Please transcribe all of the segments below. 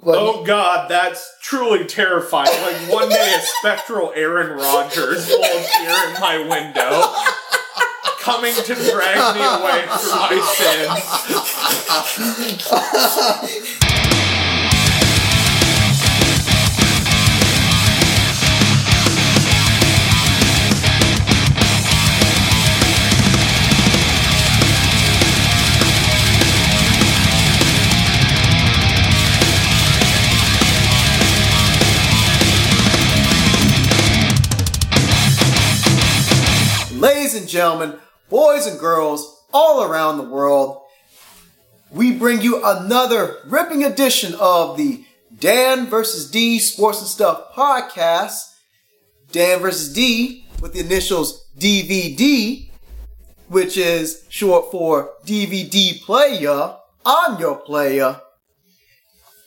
What? Oh god, that's truly terrifying. Like one day a spectral Aaron Rodgers will appear in my window, coming to drag me away from my sins. Ladies and gentlemen, boys and girls all around the world, we bring you another ripping edition of the Dan versus D Sports and Stuff podcast. Dan versus D with the initials DVD, which is short for DVD player, on your player.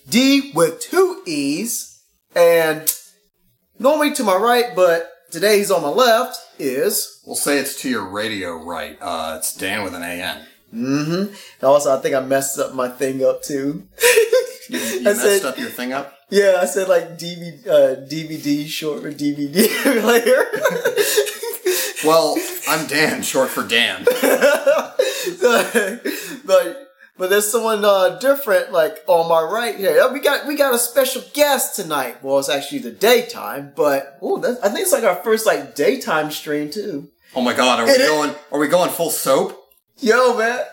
D with two E's, and normally to my right, but today he's on my left, is We'll say it's to your radio right. Uh, it's Dan with an AN. Mm-hmm. And also, I think I messed up my thing up too. You I messed said- up your thing up? yeah, I said like DVD, uh, DVD short for DVD player. Well, I'm Dan, short for Dan. but but there's someone uh, different like on my right here. We got we got a special guest tonight. Well, it's actually the daytime, but oh, I think it's like our first like daytime stream too. Oh my god, are we going are we going full soap? Yo, man.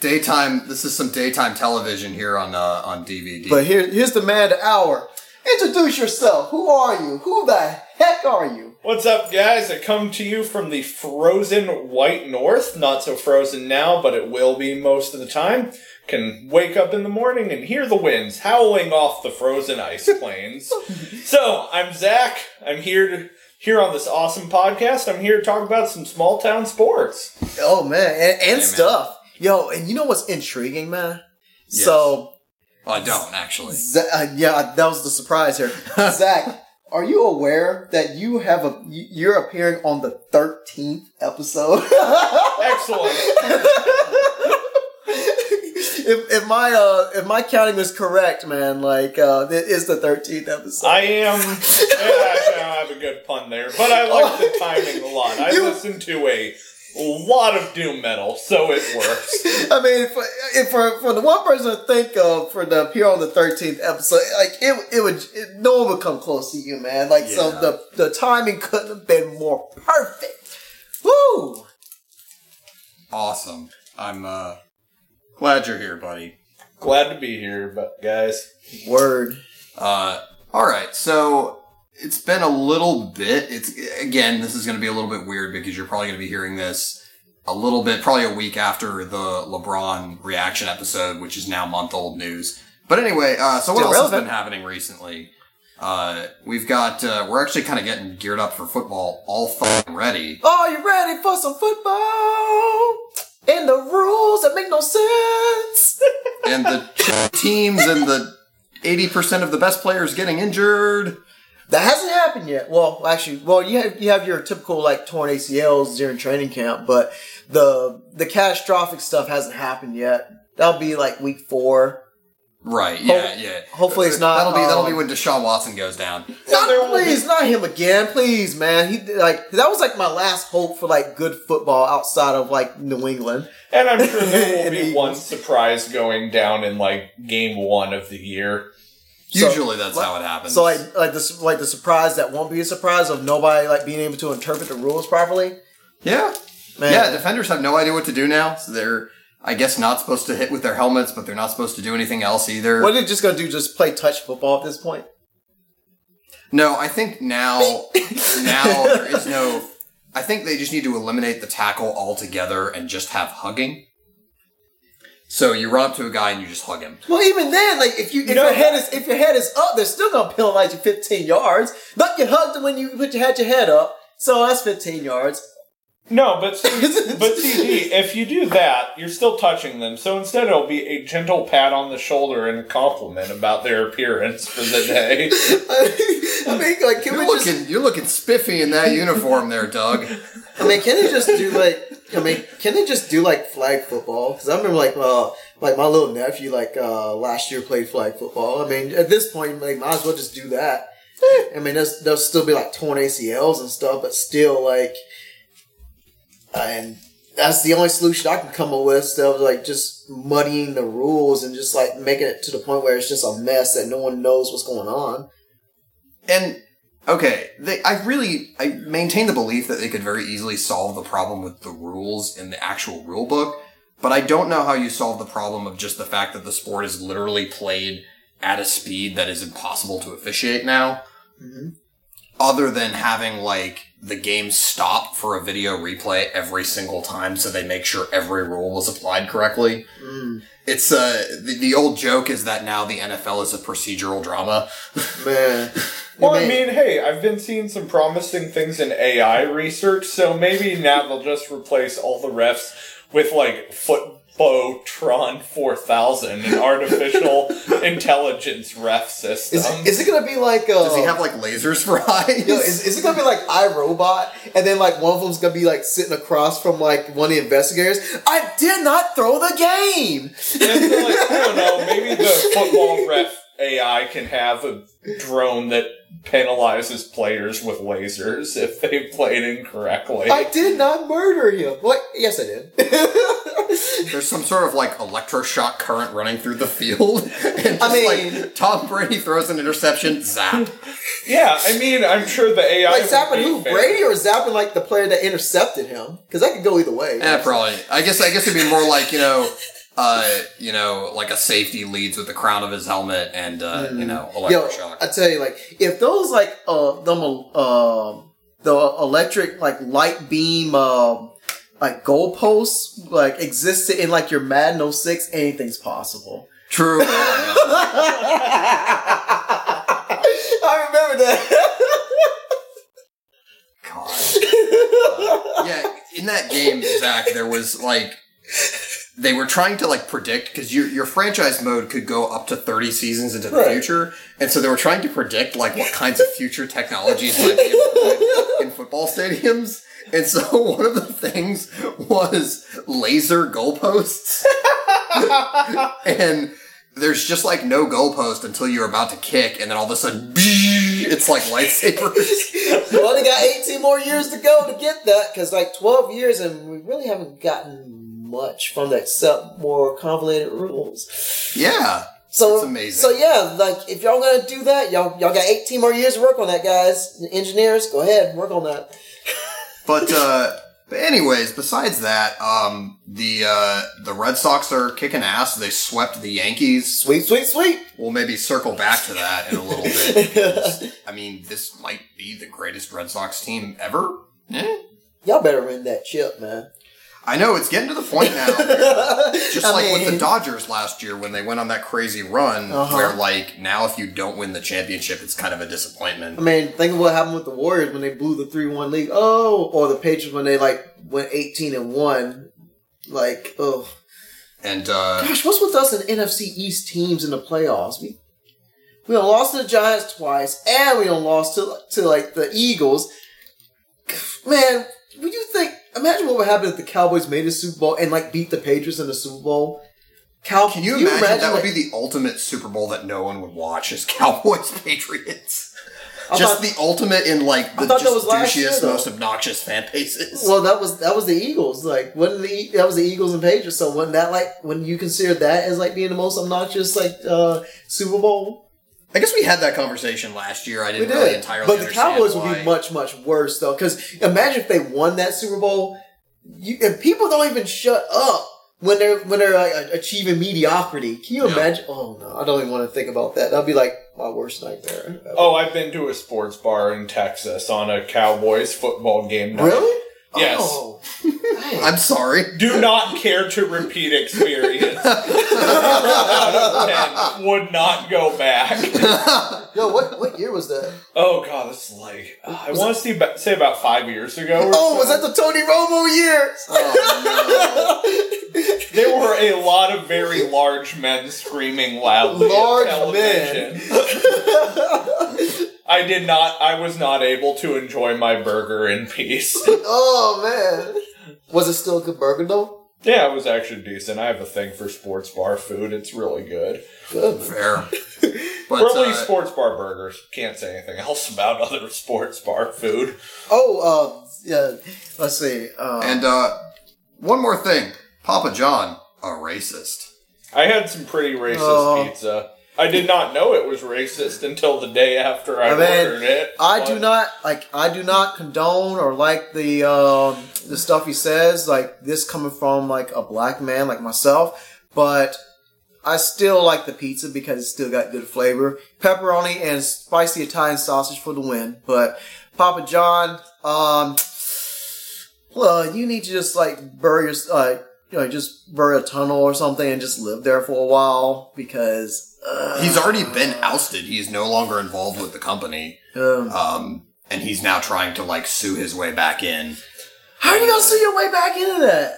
Daytime this is some daytime television here on uh, on DVD. But here here's the the hour. Introduce yourself. Who are you? Who the heck are you? What's up, guys? I come to you from the frozen white north. Not so frozen now, but it will be most of the time. Can wake up in the morning and hear the winds howling off the frozen ice plains. so, I'm Zach. I'm here to here on this awesome podcast. I'm here to talk about some small town sports. Oh man, and, and man. stuff. Yo, and you know what's intriguing, man? So, Well, I don't actually. Z- uh, yeah, that was the surprise here. Zach, are you aware that you have a you- you're appearing on the thirteenth episode? Excellent. if, if my uh if my counting is correct, man, like uh it is the thirteenth episode. I am. Yeah, I don't have a good pun there, but I like the timing a lot. I You- listen to a lot of doom metal, so it works. I mean, for, if for for the one person to think of for the appear on the thirteenth episode, like it, it would it, no one would come close to you, man. Like so, the the timing couldn't have been more perfect. Woo! Awesome. I'm uh glad you're here, buddy. Glad to be here, but guys, Word. Uh, all right, so it's been a little bit. It's again, this is going to be a little bit weird because you're probably going to be hearing this a little bit, probably a week after the LeBron reaction episode, which is now month old news. But anyway, uh, so what else has been happening recently? Uh, we've got uh, we're actually kind of getting geared up for football, all fucking ready. Are you ready for some football? And the rules that make no sense. and the teams and the 80% of the best players getting injured. That hasn't happened yet. Well, actually, well, you have you have your typical like torn ACLs during training camp, but the the catastrophic stuff hasn't happened yet. That'll be like week four. Right, yeah, yeah. hopefully it's not, That'll be that'll um, be when Deshaun Watson goes down. Not, there will please, not him again, please, man. He like that was like my last hope for like good football outside of like New England. and I'm sure there will And be one surprise going down in like game one of the year. So- Usually that's how it happens. So like like the like the surprise that won't be a surprise of nobody like being able to interpret the rules properly. yeah, Man, yeah. Defenders have no idea what to do now. So they're, I guess, not supposed to hit with their helmets, but they're not supposed to do anything else either. what are they just gonna do? Just play touch football at this point? No, I think now, now there is no. I think they just need to eliminate the tackle altogether and just have hugging. So you run up to a guy and you just hug him. Well, even then, like if you if No. your head is if your head is up, they're still gonna penalize you 15 yards. But you hugged them when you put your had your head up, so that's 15 yards. No, but see- but CD, if you do that, you're still touching them. So instead, it'll be a gentle pat on the shoulder and a compliment about their appearance for the day. I mean, like, can You're we just? looking, you're looking spiffy in that uniform there, Doug. I mean, can they just do like? I mean, can they just do like flag football? Because I remember like uh, like my little nephew, like uh, last year played flag football. I mean, at this point, like might as well just do that. I mean, there's, there'll still be like torn ACLs and stuff, but still, like, and that's the only solution I can come up with. Still, like just muddying the rules and just like making it to the point where it's just a mess that no one knows what's going on. And okay, they, I really I maintain the belief that they could very easily solve the problem with the rules in the actual rule book, but I don't know how you solve the problem of just the fact that the sport is literally played at a speed that is impossible to officiate now. Mm-hmm. Other than having like the game stop for a video replay every single time so they make sure every rule was applied correctly. Mm, It's uh the, the old joke is that now the NFL is a procedural drama. man. Well, I mean, hey, I've been seeing some promising things in AI research, so maybe now they'll just replace all the refs with like Footbotron 4000, an artificial intelligence ref system. Is, is it gonna be like uh, Does he have like lasers for eyes? Yo, is, is it gonna be like iRobot, and then like one of them's gonna be like sitting across from like one of the investigators? I did not throw the game. And so, like, I don't know, maybe the football ref AI can have a drone that penalizes players with lasers if they played incorrectly. I did not murder him. What? Yes, I did. There's some sort of like electroshock current running through the field. and just, I mean- like Tom Brady throws an interception, zap. yeah, I mean, I'm sure the AI. like zapping who? fair. Brady or zapping like the player that intercepted him? Because that could go either way. Yeah, probably. I guess I guess it'd be more like you know, uh, you know, like a safety leads with the crown of his helmet and uh, you know, Mm. Yo, electroshock. I tell you, like if those like uh them uh the electric like light beam um like goalposts like existed in like your Madden 06, anything's possible. True. I remember that. God. Uh, yeah, in that game, Zach, there was like they were trying to like predict because your your franchise mode could go up to thirty seasons into the Right. future, and so they were trying to predict like what kinds of future technologies might be in football stadiums. And so one of the things was laser goalposts, and there's just like no goalpost until you're about to kick, and then all of a sudden, it's like lightsabers. well, they got 18 more years to go to get that because like 12 years and we really haven't gotten much from that except more convoluted rules. Yeah. So It's amazing. So yeah, like if y'all gonna do that, y'all y'all got 18 more years to work on that, guys. Engineers, go ahead, work on that. But uh but anyways, besides that, um the uh the Red Sox are kicking ass. They swept the Yankees. Sweet, sweet, sweet. We'll maybe circle back to that in a little bit. Because, I mean, this might be the greatest Red Sox team ever. Eh? Y'all better win that chip, man. I know it's getting to the point now. Just I like with the Dodgers last year when they went on that crazy run, Uh-huh. where like now if you don't win the championship, it's kind of a disappointment. I mean, think of what happened with the Warriors when they blew the three one lead. Oh, or the Patriots when they like went eighteen and one. Like, oh And uh, gosh, what's with us and NFC East teams in the playoffs? We we lost to the Giants twice, and we lost to to like the Eagles. Man, would you think? Imagine what would happen if the Cowboys made a Super Bowl and like beat the Patriots in the Super Bowl. Cow- can you, imagine, that like- would be the ultimate Super Bowl that no one would watch? Is Cowboys Patriots? I Just thought- the ultimate in like the I thought that just last year, most obnoxious fan bases. Well, that was that was the Eagles. Like, wasn't the that was the Eagles and Patriots? So, wasn't that like when you consider that as like being the most obnoxious like uh Super Bowl? I guess we had that conversation last year. I didn't really did, entirely. but the understand Cowboys would be much much worse though. Because imagine if they won that Super Bowl, you, and people don't even shut up when they're when they're like, achieving mediocrity. Can you Yeah. imagine? Oh no, I don't even want to think about that. That'd be like my worst nightmare. Oh, I've been to a sports bar in Texas on a Cowboys football game night. really? Yes. Oh. I'm sorry. Do not care to repeat experience. Out of 10, would not go back. Yo, what what year was that? Oh god, this is like I want to say about, say about five years ago. Or Oh, was that the Tony Romo year? Oh, There were a lot of very large men screaming loudly. Large at television. I did not. I was not able to enjoy my burger in peace. oh man, was it still a good burger though? Yeah, it was actually decent. I have a thing for sports bar food. It's really good. Good. Fair. But or at uh, sports bar burgers. Can't say anything else about other sports bar food. Oh, uh, yeah. Let's see. Uh, and uh, one more thing, Papa John, a racist. I had some pretty racist Oh. pizza. I did not know it was racist until the day after I, I mean, ordered it. I but- do not like. I do not condone or like the um, the stuff he says. Like this coming from like a black man like myself, but I still like the pizza because it's still got good flavor. Pepperoni and spicy Italian sausage for the win. But Papa John, um, well, you need to just like bury your uh, you know, just bury a tunnel or something and just live there for a while because uh, He's already been ousted. He's no longer involved with the company. um, Um, and he's now trying to like sue his way back in. How are you gonna sue your way back into that?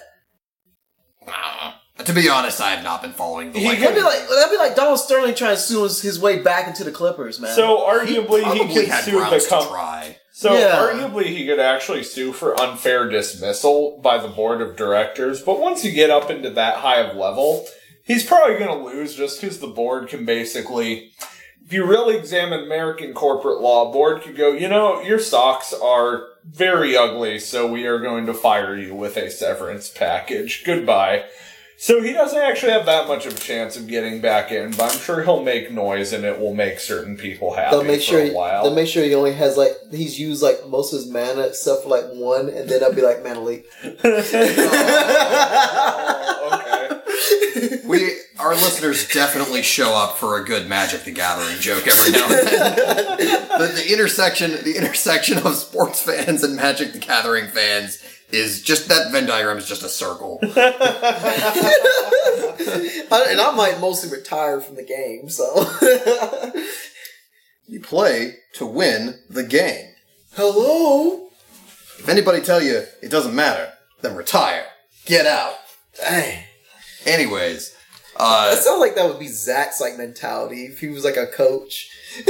Uh, to be honest, I have not been following the He like. could That'd be like that'd be like Donald Sterling trying to sue his, his way back into the Clippers, man. So arguably he, probably could had sue the company. So Yeah. arguably he could actually sue for unfair dismissal by the board of directors, but once you get up into that high of level, he's probably going to lose just because the board can basically if you really examine American corporate law, board could go, you know, your stocks are very ugly, so we are going to fire you with a severance package. Goodbye. So he doesn't actually have that much of a chance of getting back in, but I'm sure he'll make noise and it will make certain people happy they'll make for sure a while. they'll make sure he only has like he's used like most of his mana except for like one, and then I'll be like mana leak. oh, okay. We our listeners definitely show up for a good Magic the Gathering joke every now and then. the, the intersection the intersection of sports fans and Magic the Gathering fans is just that Venn diagram is just a circle. And I might mostly retire from the game, so. You play to win the game. Hello. If anybody tell you it doesn't matter, then retire. Get out. Dang. Anyways, uh, That sounds like that would be Zach's like mentality if he was like a coach.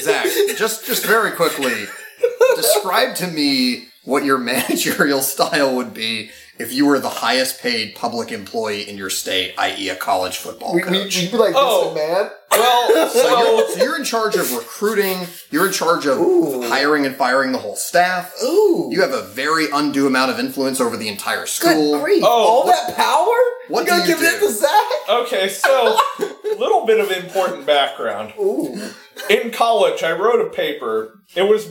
Zach, just just very quickly, describe to me what your managerial style would be if you were the highest paid public employee in your state, i.e., a college football We, we, coach. we'd be like, Oh. this man. Well, So so you're, so you're in charge of recruiting. You're in charge of Ooh. hiring and firing the whole staff. Ooh. You have a very undue amount of influence over the entire Good school. grief. Oh, All what- that power? what you gonna do you give that do? to Zach? okay, so a little bit of important background. Ooh. In college, I wrote a paper. It was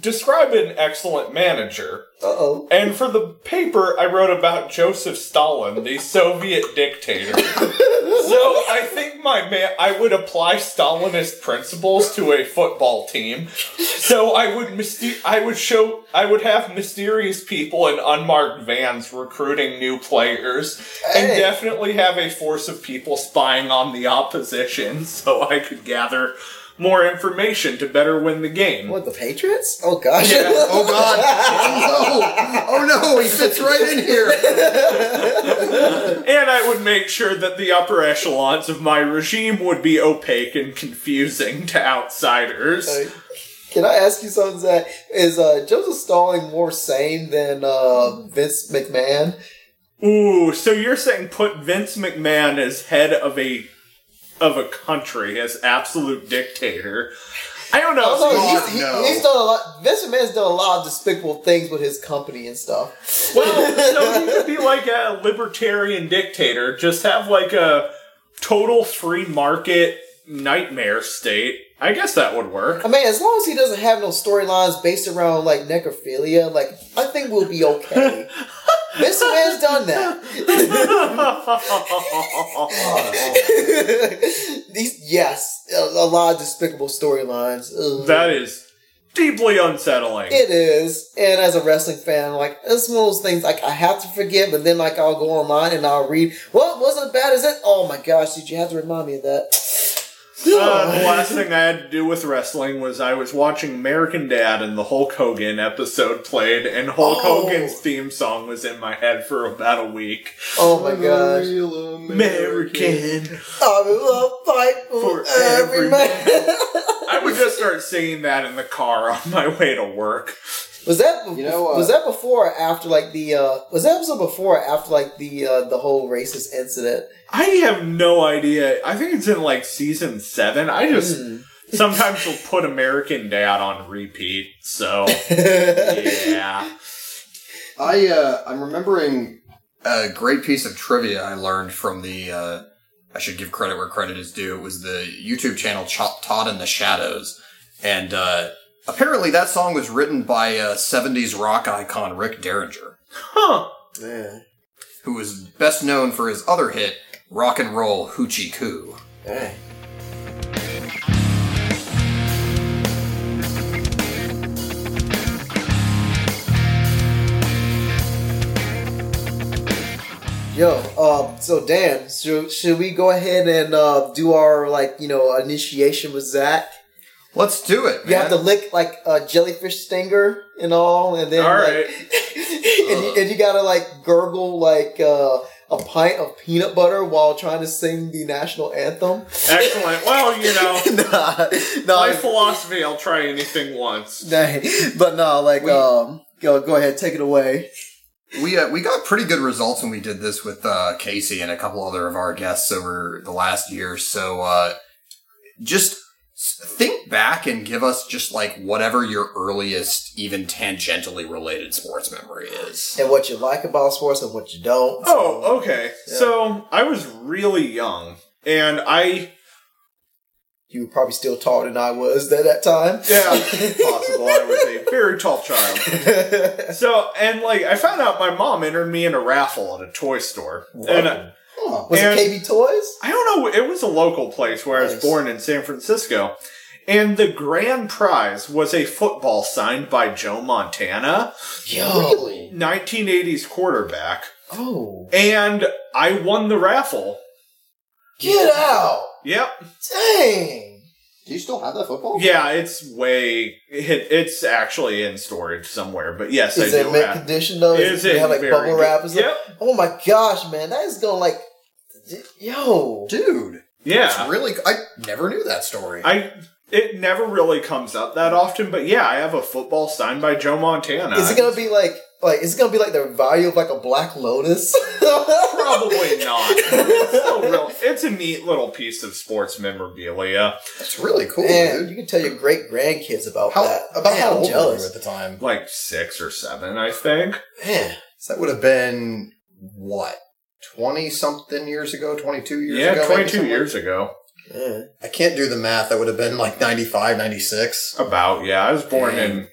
describe an excellent manager. Uh oh. And for the paper, I wrote about Joseph Stalin, the Soviet dictator. so I think my man, I would apply Stalinist principles to a football team. So I would myster- I would show, I would have mysterious people in unmarked vans recruiting new players, and Hey. definitely have a force of people spying on the opposition, so I could gather more information to better win the game. What, the Patriots? Oh, gosh. Yeah. Oh God! Oh no! Oh no! He fits right in here. And I would make sure that the upper echelons of my regime would be opaque and confusing to outsiders. Hey, Can I ask you something, Zach? Is uh, Joseph Stalin more sane than uh, Vince McMahon? Ooh, so you're saying put Vince McMahon as head of a of a country as absolute dictator? I don't know. Although God, he's, he- no. he's done a lot. Vince McMahon's done a lot of despicable things with his company and stuff. well, so he could be like a libertarian dictator, just have like a total free market nightmare state. I guess that would work. I mean, as long as he doesn't have no storylines based around like necrophilia, like I think we'll be okay. Vince Man's done that. These, yes, a, a lot of despicable storylines. That is deeply unsettling. It is, and as a wrestling fan, like it's one of those things like I have to forget, but then like I'll go online and I'll read. Well, wasn't as bad as it. Oh my gosh, did you have to remind me of that? Uh, the last thing I had to do with wrestling was I was watching American Dad and the Hulk Hogan episode played, and Hulk Oh. Hogan's theme song was in my head for about a week. oh my gosh, American. I will fight for, For every every man. I would just start singing that in the car on my way to work. Was that You know, uh, was that before or after like the uh was that episode before or after like the uh the whole racist incident? I have no idea. I think it's in like season seven. I just Hmm. sometimes will put American Dad on repeat. So yeah. I uh, I'm remembering a great piece of trivia I learned from the. Uh, I should give credit where credit is due. It was the YouTube channel Ch- Todd in the Shadows, and uh, apparently that song was written by uh, '70s rock icon Rick Derringer, Huh. Yeah. who was best known for his other hit "Rock and Roll Hoochie Koo." Hey. Yo, um, so Dan, should, should we go ahead and uh, do our like you know initiation with Zach? Let's do it. You man. have to lick like a jellyfish stinger and all, and then All like, and, you, and you gotta like gurgle like uh, a pint of peanut butter while trying to sing the national anthem. Excellent. Well, you know, nah, nah, my philosophy, I'll try anything once. nah, but no, like We- um, go go ahead, take it away. We uh, we got pretty good results when we did this with uh, Casey and a couple other of our guests over the last year. So uh, just think back and give us just like whatever your earliest, even tangentially related sports memory is. And what you like about sports and what you don't. Oh, okay. Yeah. So I was really young, and I you were probably still taller than I was at that time. yeah, possible. I was a very tall child. So and like I found out my mom entered me in a raffle at a toy store, and uh, Huh. was And- it KB Toys? I don't know. It was a local place where I was born in San Francisco. And the grand prize was a football signed by Joe Montana, Yo. Really? 1980s quarterback. Oh. And I won the raffle. Get out. Yep. Dang. Do you still have that football? Yeah, it's way. It, it's actually in storage somewhere. But yes, Is I it do mint have. condition though? Is Is it it have like very bubble good? wrap and stuff? Yep. Oh my gosh, man, that is going to like, yo. Dude, Yeah. it's really. I never knew that story. I. It never really comes up that often, but yeah, I have a football signed by Joe Montana. Is it gonna be like like is it gonna be like the value of like a black lotus? Probably not. It's, real, it's a neat little piece of sports memorabilia. That's really cool, Man, dude. you can tell your great grandkids about How that. about Man, how I'm old were jealous. you at the time? Like six or seven, I think. Man, So that would have been what twenty something years ago, twenty two years yeah, ago. maybe 22 something? years ago. yeah. I can't do the math. That would have been like 95, 96. About, yeah. I was born Dang. in.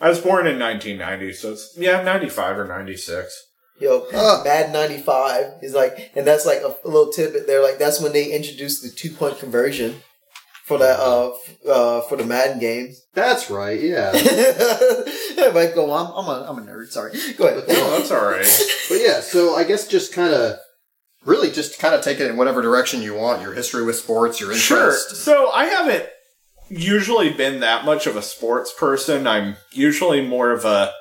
I was born in 1990, so it's, yeah, 95 or 96. Yo, Huh. Mad 95 is like, and that's like a, a little tidbit there. Like, that's when they introduced the two point conversion for that, uh, uh, for the Madden games. That's right, yeah. but go on. I'm a, I'm a nerd. Sorry. Go ahead. Oh, that's alright. but yeah, so I guess just kind of Really, just kind of take it in whatever direction you want. Your history with sports, your interest. Sure. interest. So I haven't usually been that much of a sports person. I'm usually more of a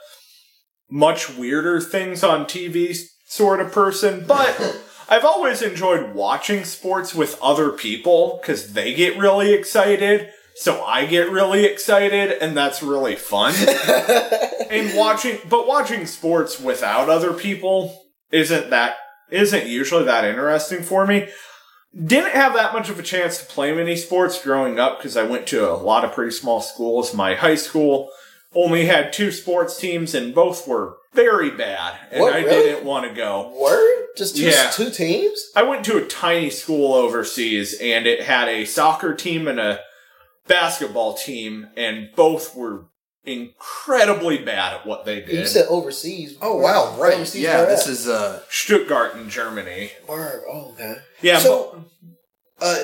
much weirder things on TV sort of person, but I've always enjoyed watching sports with other people because they get really excited. So I get really excited, and that's really fun. and watching, but watching sports without other people isn't that isn't usually that interesting for me. Didn't have that much of a chance to play many sports growing up because I went to a lot of pretty small schools. My high school only had two sports teams, and both were very bad, and What, I really? didn't want to go. Word? Just two, Yeah. two teams? I went to a tiny school overseas, and it had a soccer team and a basketball team, and both were incredibly bad at what they did. You said overseas. Oh wow, right? Overseas Yeah, where this at? is uh, Stuttgart in Germany. Word. Oh, okay. Yeah, So- uh,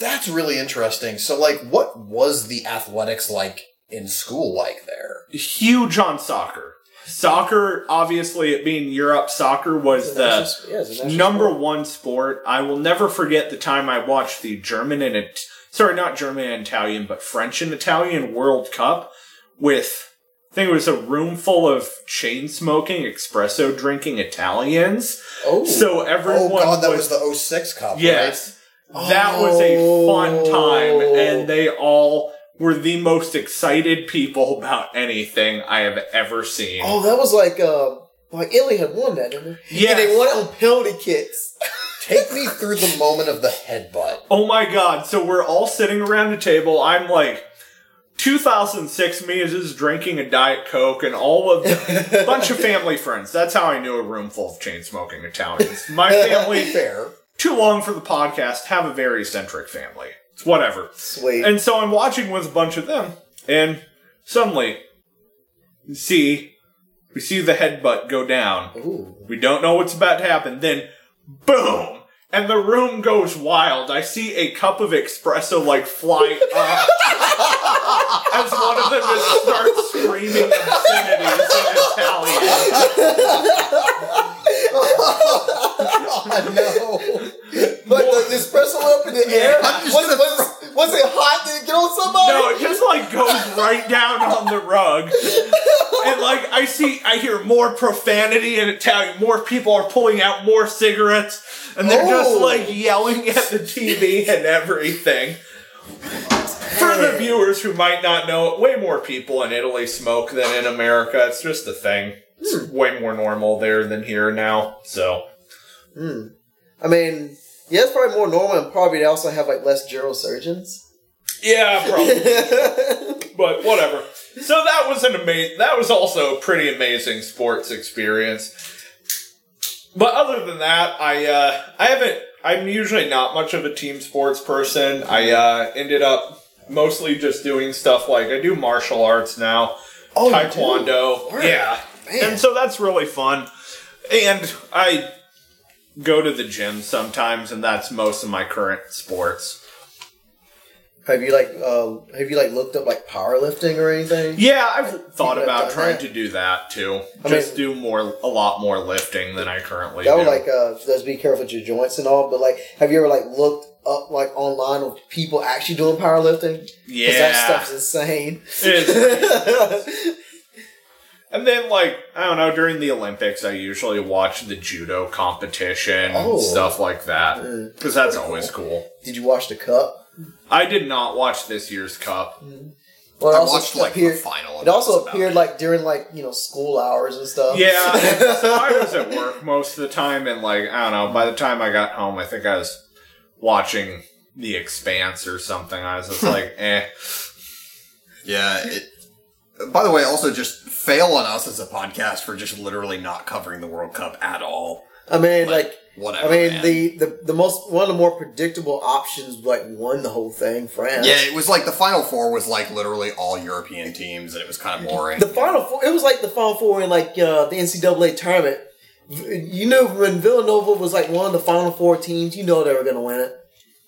that's really interesting. So, like, what was the athletics like in school like there? huge on soccer. Soccer, obviously, it being Europe, soccer was the national- yeah, it's a national number sport. one sport. I will never forget the time I watched the German and it, sorry, not German and Italian, but French and Italian World Cup with I think it was a room full of chain smoking, espresso drinking Italians. Oh. So everyone oh god, that was, was the 06 Cup, yes, that was a fun time, Oh. and they all were the most excited people about anything I have ever seen. Oh, that was like uh like Italy had won that, didn't they? Yes. And they won it on penalty kicks. Take me through the moment of the headbutt. Oh my god. So we're all sitting around a table. I'm like 2006 me is just drinking a diet coke and all of a bunch of family friends. That's how I knew a room full of chain smoking Italians. My family Fair. too long for the podcast, have a very eccentric family. Whatever. Sweet. And so I'm watching with a bunch of them, and suddenly we see we see the headbutt go down. Ooh. We don't know what's about to happen. Then boom! And the room goes wild. I see a cup of espresso like fly up as one of them just starts screaming obscenities in Italian. Oh no. But the espresso up in the air? Was, was, was it hot? Did it get on somebody? No, it just like goes right down on the rug. And like I see I hear more profanity in Italian, more people are pulling out more cigarettes, and they're just Oh. like yelling at the TV and everything. For the viewers who might not know, way more people in Italy smoke than in America. It's just a thing. It's hmm. way more normal there than here now. So hmm. I mean, yeah, it's probably more normal, and probably they also have like less general surgeons. yeah, probably. but whatever. So that was an amazing. That was also a pretty amazing sports experience. But other than that, I uh, I haven't. I'm usually not much of a team sports person. I uh, ended up mostly just doing stuff like I do martial arts now, Oh, taekwondo. do? Yeah, Man. and so that's really fun. And I go to the gym sometimes, and that's most of my current sports. Have you like um have you like looked up like powerlifting or anything? Yeah, I've thought about trying that. to do that too. I Just mean- do more, a lot more lifting than I currently That do. would like uh just be careful with your joints and all, but like have you ever like looked up like online of people actually doing powerlifting? yeah, that stuff's insane. It is. and then like I don't know, during the Olympics, I usually watch the judo competition, Oh. stuff like that, because that's always cool. Did you watch the cup? I did not watch this year's cup. Well, it I also watched like appeared, the final. It also appeared it. like during like you know school hours and stuff. Yeah, so I was at work most of the time, and like I don't know. By the time I got home, I think I was watching The Expanse or something. I was just like, eh. Yeah. It, by the way, also just fail on us as a podcast for just literally not covering the World Cup at all. I mean, Like, like, whatever. I mean, man. the, the the most one of the more predictable options like won the whole thing. France. yeah, it was like the final four was like literally all European teams, and it was kind of boring. The final four. It was like the final four in like uh, the NCAA tournament. You know, when Villanova was like one of the final four teams, you know they were gonna win it.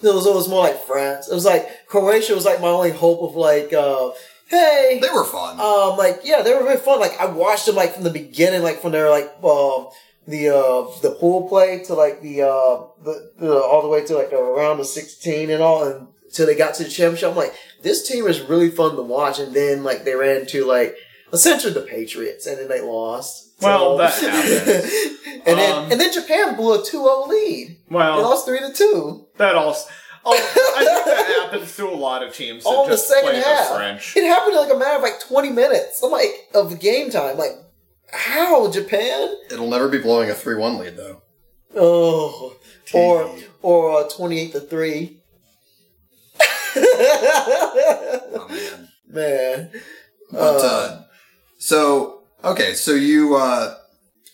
It was, it was more like France. It was like Croatia was like my only hope of like, uh, hey, they were fun. um, like yeah, they were really fun. Like I watched them like from the beginning, like from their like um the uh the pool play to like the uh the, the all the way to like around the round of sixteen and all, and till they got to the championship. I'm like, this team is really fun to watch. And then like they ran to like essentially the Patriots, and then they lost. Well, that happens. and then Um, and then Japan blew a 2-0 lead. They Well, lost three to two. that also. Oh, I think that happens to a lot of teams that All in the second play half. the French. It happened in like a matter of like 20 minutes. I'm like, of game time. Like, how, Japan? It'll never be blowing a three-one lead though. Oh. Or, or uh, 28 to 3. Oh man. Man. But uh, so okay, so you uh,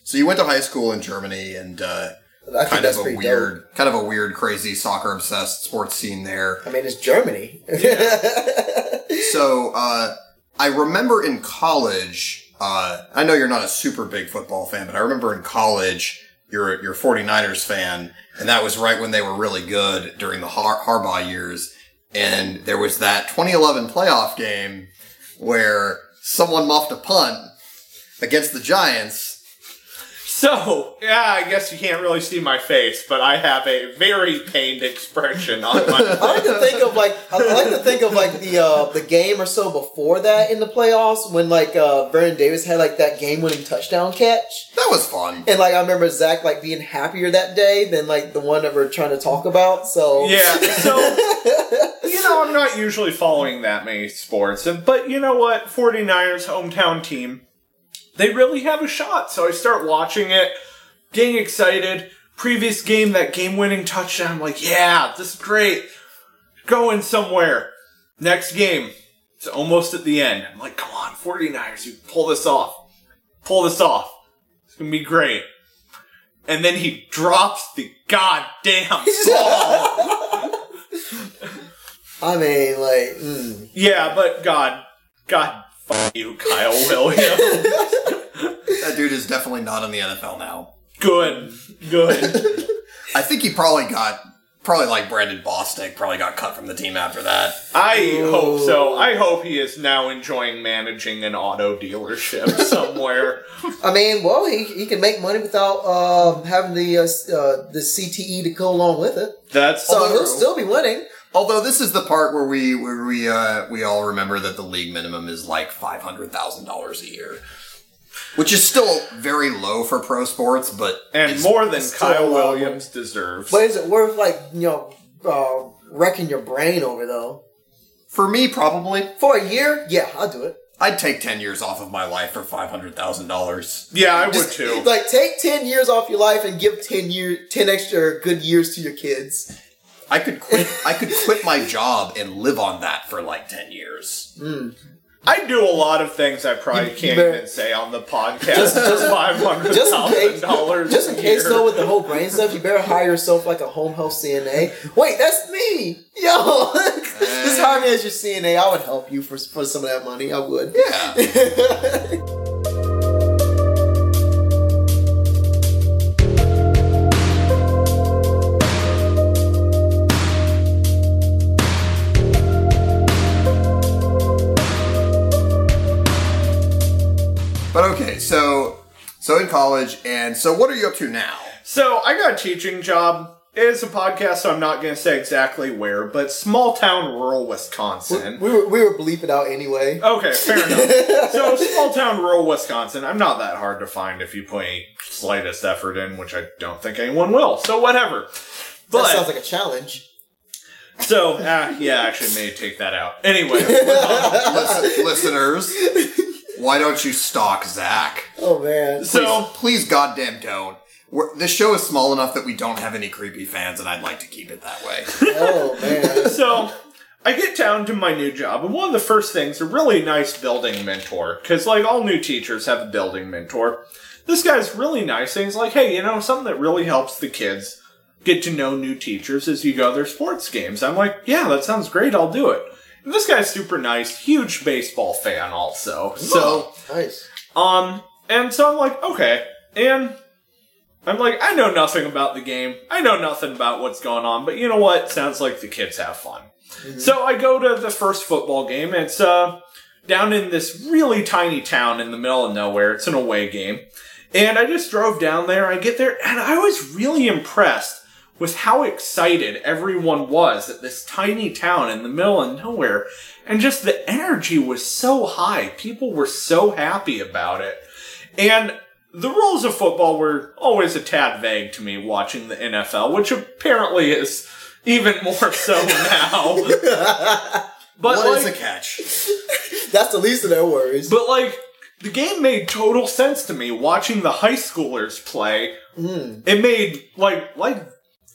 so you went to high school in Germany and uh, I think kind that's of a weird, kind of a weird, crazy soccer obsessed sports scene there. I mean, it's Germany. So uh, I remember in college, uh, I know you're not a super big football fan, but I remember in college you're you're 49ers fan, and that was right when they were really good during the Har- Harbaugh years. And there was that 2011 playoff game where someone muffed a punt against the Giants. So, yeah, I guess you can't really see my face, but I have a very pained expression on my face. I like my to think of like I like to think of like the uh, the game or so before that in the playoffs when like uh, Vernon Davis had like that game winning touchdown catch. That was fun. And like I remember Zach like being happier that day than like the one that we're trying to talk about. So Yeah, so you know, I'm not usually following that many sports. But you know what? 49ers hometown team, they really have a shot. So I start watching it, getting excited. Previous game, that game winning touchdown, I'm like, yeah, this is great. Going somewhere. Next game, it's almost at the end. I'm like, come on, 49ers, you pull this off. Pull this off. It's gonna be great. And then he drops the goddamn ball. I mean, like, mm. Yeah, but God, God, fuck you, Kyle Williams. That dude is definitely not in the NFL now. good, good. I think he probably got, probably like Brandon Bostick, probably got cut from the team after that. I hope so. I hope he is now enjoying managing an auto dealership somewhere. I mean, well, he, he can make money without uh, having the uh, uh, the CTE to go along with it. That's So true. he'll still be winning. Although this is the part where we where we uh, we all remember that the league minimum is like five hundred thousand dollars a year, which is still very low for pro sports, but and it's- more than Kyle a lot. Williams deserves. But is it worth like you know uh, wrecking your brain over though? for me probably. For a year, yeah, I'll do it. I'd take ten years off of my life for five hundred thousand dollars. Yeah, I would Just, too. Like, take ten years off your life and give ten year, ten extra good years to your kids. I could quit. I could quit my job and live on that for like ten years. Hmm. I do a lot of things I probably You- you can't better- even say on the podcast. Just- Just five hundred Just dollars. just in case though, with the whole brain stuff, you better hire yourself like a home health CNA. Wait, that's me, yo. just hire me as your CNA. I would help you for for some of that money. I would. Yeah. But okay, so so in college, and so what are you up to now? So I got a teaching job. It's a podcast, so I'm not going to say exactly where, but small town, rural Wisconsin. we were we were bleeping out anyway. Okay, fair enough. So, small town, rural Wisconsin. I'm not that hard to find if you put any slightest effort in, which I don't think anyone will. So, whatever. But that sounds like a challenge. so, uh, yeah, actually, may take that out. Anyway, Listen, listeners, why don't you stalk Zach? Oh man. so Please, goddamn, don't. We're, this show is small enough that we don't have any creepy fans, and I'd like to keep it that way. Oh man. so I get down to my new job, and one of the first things, a really nice building mentor, because like all new teachers have a building mentor. This guy's really nice, and he's like, "Hey, you know, something that really helps the kids get to know new teachers is you go to their sports games." I'm like, "Yeah, that sounds great. I'll do it." This guy's super nice, huge baseball fan, also. So. Nice. Um, and so I'm like, okay. And I'm like, I know nothing about the game. I know nothing about what's going on, but you know what? Sounds like the kids have fun. So I go to the first football game. It's, uh, down in this really tiny town in the middle of nowhere. It's an away game. And I just drove down there. I get there and I was really impressed with how excited everyone was at this tiny town in the middle of nowhere. And just the energy was so high. People were so happy about it. And the rules of football were always a tad vague to me watching the NFL, which apparently is even more so now. but What is like, a catch? That's the least of their worries. but like the game made total sense to me watching the high schoolers play. Hmm. It made like like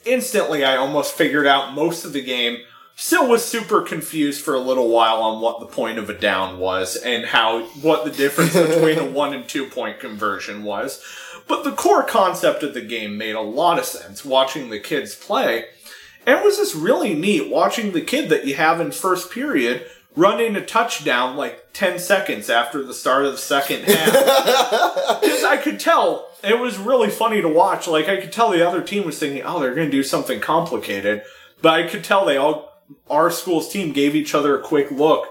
instantly I almost figured out most of the game. Still was super confused for a little while on what the point of a down was and how what the difference between a one and two point conversion was. But the core concept of the game made a lot of sense watching the kids play. And it was just really neat watching the kid that you have in first period running a touchdown like 10 seconds after the start of the second half. Because I could tell, it was really funny to watch. Like, I could tell the other team was thinking, oh, they're going to do something complicated. But I could tell they all, our school's team gave each other a quick look.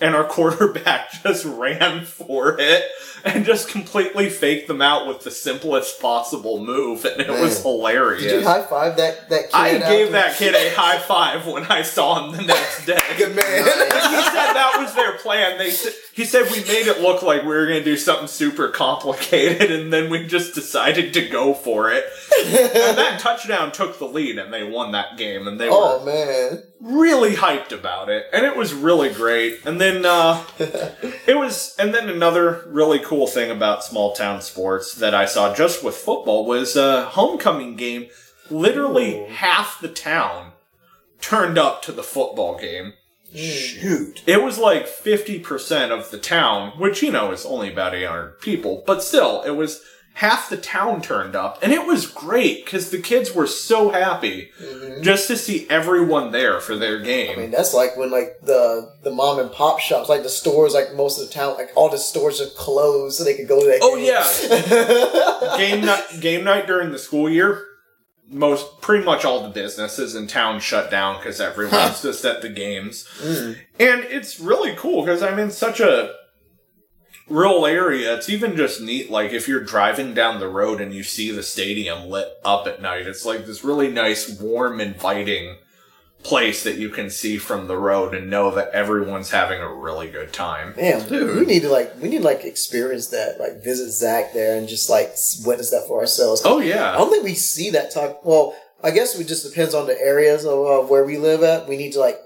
And our quarterback just ran for it. And just completely faked them out with the simplest possible move, and it was hilarious. Did you high five that that kid? I gave that kid a high five when I saw him the next day. good man. he said that was their plan. They he said we made it look like we were going to do something super complicated, and then we just decided to go for it. and that touchdown took the lead, and they won that game, and they oh were man. really hyped about it, and it was really great. And then uh, it was, and then another really cool thing about small town sports that I saw just with football was a homecoming game. Literally half the town turned up to the football game. Hmm. Shoot. It was like 50% of the town, which, you know, is only about 800 people, but still, it was half the town turned up. And it was great because the kids were so happy mm-hmm. just to see everyone there for their game. I mean, that's like when like the the mom and pop shops, like the stores, like most of the town, like all the stores are closed, so they could go to that. Oh, game. yeah. game night, game night during the school year. Most, pretty much all the businesses in town shut down because everyone's just at the games, hmm. and it's really cool because I'm in such a rural area. It's even just neat. Like if you're driving down the road and you see the stadium lit up at night, it's like this really nice, warm, inviting place that you can see from the road and know that everyone's having a really good time. Man, Dude. we need to like we need to like experience that, like visit Zach there and just like witness that for ourselves. Oh yeah, I don't think we see that type. Well, I guess it just depends on the areas of uh, where we live at. We need to like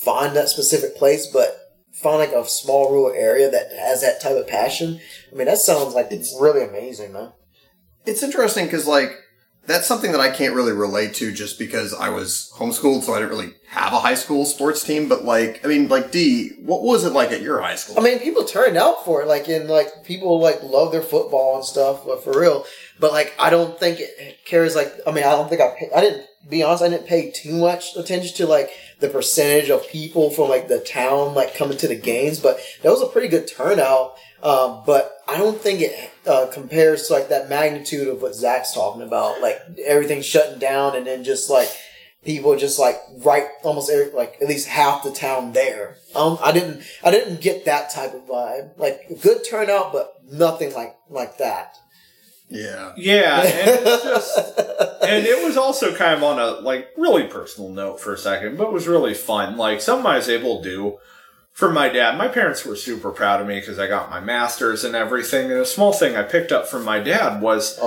find that specific place, but find like a small rural area that has that type of passion. I mean, that sounds like it's really amazing, man. It's interesting because, like, that's something that I can't really relate to just because I was homeschooled, so I didn't really have a high school sports team. But, like, I mean, like, D, what was it like at your high school? I mean, people turned out for it, like, and like people like love their football and stuff, but for real. But like, I don't think it carries like. I mean, I don't think I. Pay, I didn't be honest. I didn't pay too much attention to like the percentage of people from like the town like coming to the games, but that was a pretty good turnout. Um, but I don't think it uh, compares to like that magnitude of what Zach's talking about, like everything shutting down and then just like people just like right almost every, like at least half the town there. Um, I didn't I didn't get that type of vibe. Like good turnout, but nothing like like that. yeah. Yeah, and just and it was also kind of on a like really personal note for a second, but it was really fun. Like something I was able to do for my dad. My parents were super proud of me because I got my masters and everything. And a small thing I picked up from my dad was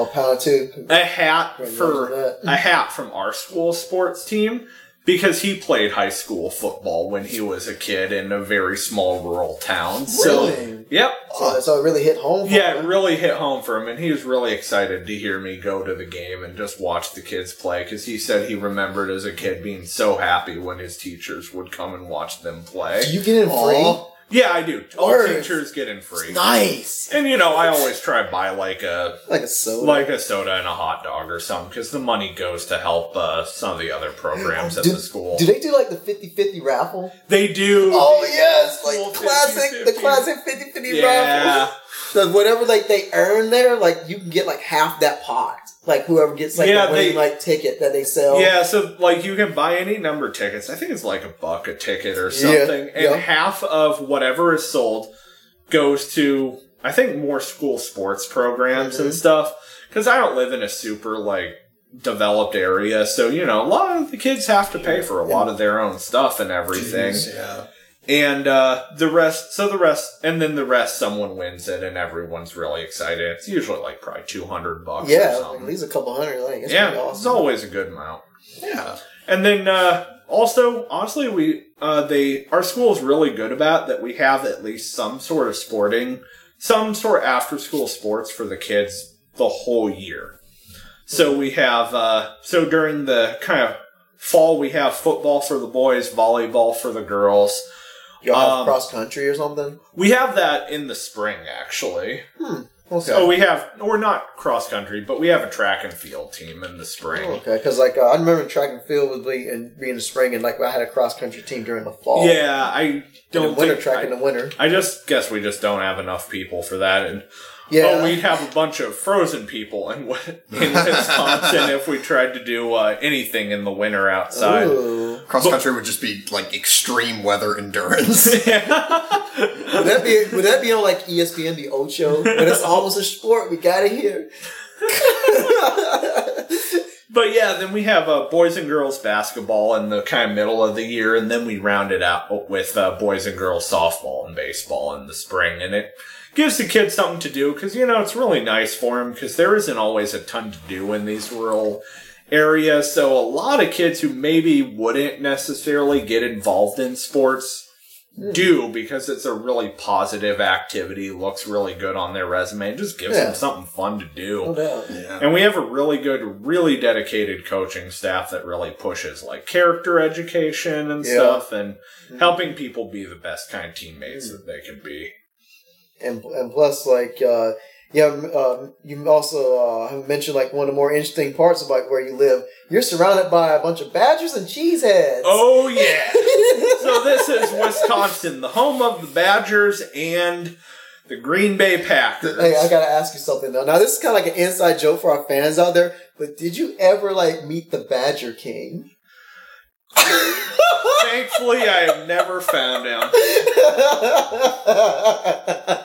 a hat for a hat from our school sports team because he played high school football when he was a kid in a very small rural town. So, Really? Yep. So, so it really hit home. for Yeah, him. it really hit home for him, and he was really excited to hear me go to the game and just watch the kids play because he said he remembered as a kid being so happy when his teachers would come and watch them play. Do you get in free? Yeah, I do. All teachers get in free. Nice. And you know, I always try to buy like a Like a soda. like a soda and a hot dog or something because the money goes to help uh, some of the other programs at do, the school. Do they do like the 50-50 raffle? they do. Oh yes, like classic, the 50-50. classic 50-50 yeah. raffle. So whatever like they earn there, like you can get like half that pot. Like whoever gets like Yeah, the winning like ticket that they sell. Yeah, so like you can buy any number of tickets. I think it's like a buck a ticket or Yeah, something, and yeah. half of whatever is sold goes to I think more school sports programs Mm-hmm. and stuff. Because I don't live in a super like developed area, so you know a lot of the kids have to pay for a lot of their own stuff and everything. Yeah. And uh, the rest, so the rest, and then the rest, someone wins it, and everyone's really excited. It's usually like probably two hundred bucks. or Yeah, like, something. at least a couple hundred. Like, it's yeah, pretty it's always a good amount. Yeah. And then uh, also, honestly, we uh, they our school is really good about that. We have at least some sort of sporting, some sort of after school sports for the kids the whole year. So we have uh, so during the kind of fall we have football for the boys, volleyball for the girls. Y'all have um, cross country or something? We have that in the spring actually. Okay. So we have we're not cross country, but we have a track and field team in the spring. Okay, because like uh, I remember track and field would be in, be in the spring, and like I had a cross country team during the fall. Yeah, I don't winter track I- in the winter. I just guess we just don't have enough people for that. And Yeah. Oh, we'd have a bunch of frozen people in, in Wisconsin if we tried to do uh, anything in the winter outside. Ooh. Cross country would just be like extreme weather endurance. Would that be would that be on like ESPN the Ocho? But it's almost a sport, we got it here. But yeah, then we have uh, boys and girls basketball in the kind of middle of the year, and then we round it out with uh, boys and girls softball and baseball in the spring, and it gives the kids something to do because you know it's really nice for them because there isn't always a ton to do in these rural areas. So a lot of kids who maybe wouldn't necessarily get involved in sports hmm. do because it's a really positive activity, looks really good on their resume, and just gives Yeah. them something fun to do. No doubt. yeah. And we have a really good, really dedicated coaching staff that really pushes like character education and Yeah. stuff and hmm. helping people be the best kind of teammates hmm. that they can be. and and plus like uh yeah um, you also uh, mentioned like one of the more interesting parts about where you live you're surrounded by a bunch of badgers and cheeseheads Oh, yeah. so this is Wisconsin, the home of the Badgers and the Green Bay Packers. hey i gotta ask you something though now this is kind of like an inside joke for our fans out there but did you ever like meet the badger king Thankfully, I have never found him.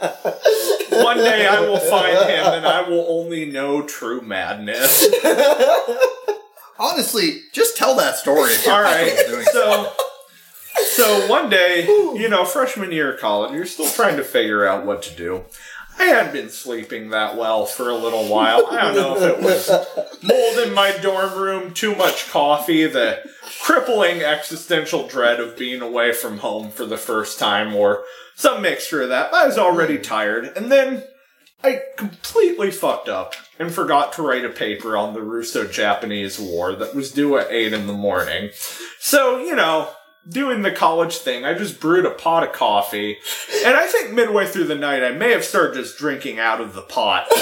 Day I will find him and I will only know true madness. Honestly, just tell that story if you're All right. doing so. So, so one day, you know, freshman year of college, you're still trying to figure out what to do. I hadn't been sleeping that well for a little while. I don't know if it was mold in my dorm room, too much coffee, the crippling existential dread of being away from home for the first time, or some mixture of that. I was already hmm. tired, and then I completely fucked up and forgot to write a paper on the Russo-Japanese War that was due at 8 in the morning. So, you know, doing the college thing, I just brewed a pot of coffee, and I think midway through the night I may have started just drinking out of the pot,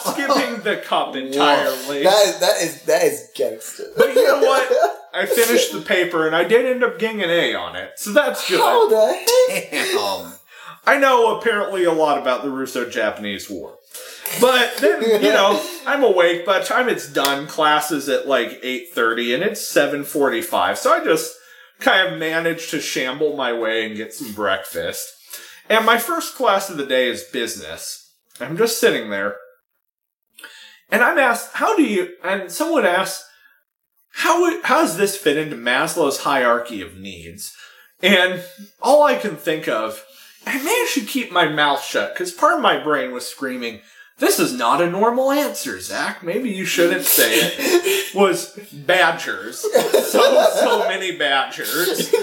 skipping the cup entirely. that is that is that is gangster But you know what? I finished the paper and I did end up getting an A on it, so that's good. how the heck Damn. I know apparently a lot about the Russo-Japanese War. But then, you know, I'm awake by the time it's done, class is at like 8.30 and it's 7.45. So I just kind of managed to shamble my way and get some breakfast. And my first class of the day is business. I'm just sitting there. And I'm asked, how do you, and someone asks, how, how does this fit into Maslow's hierarchy of needs? And all I can think of I managed to keep my mouth shut because part of my brain was screaming, This is not a normal answer, Zach. Maybe you shouldn't say it. Was badgers. So, so many badgers.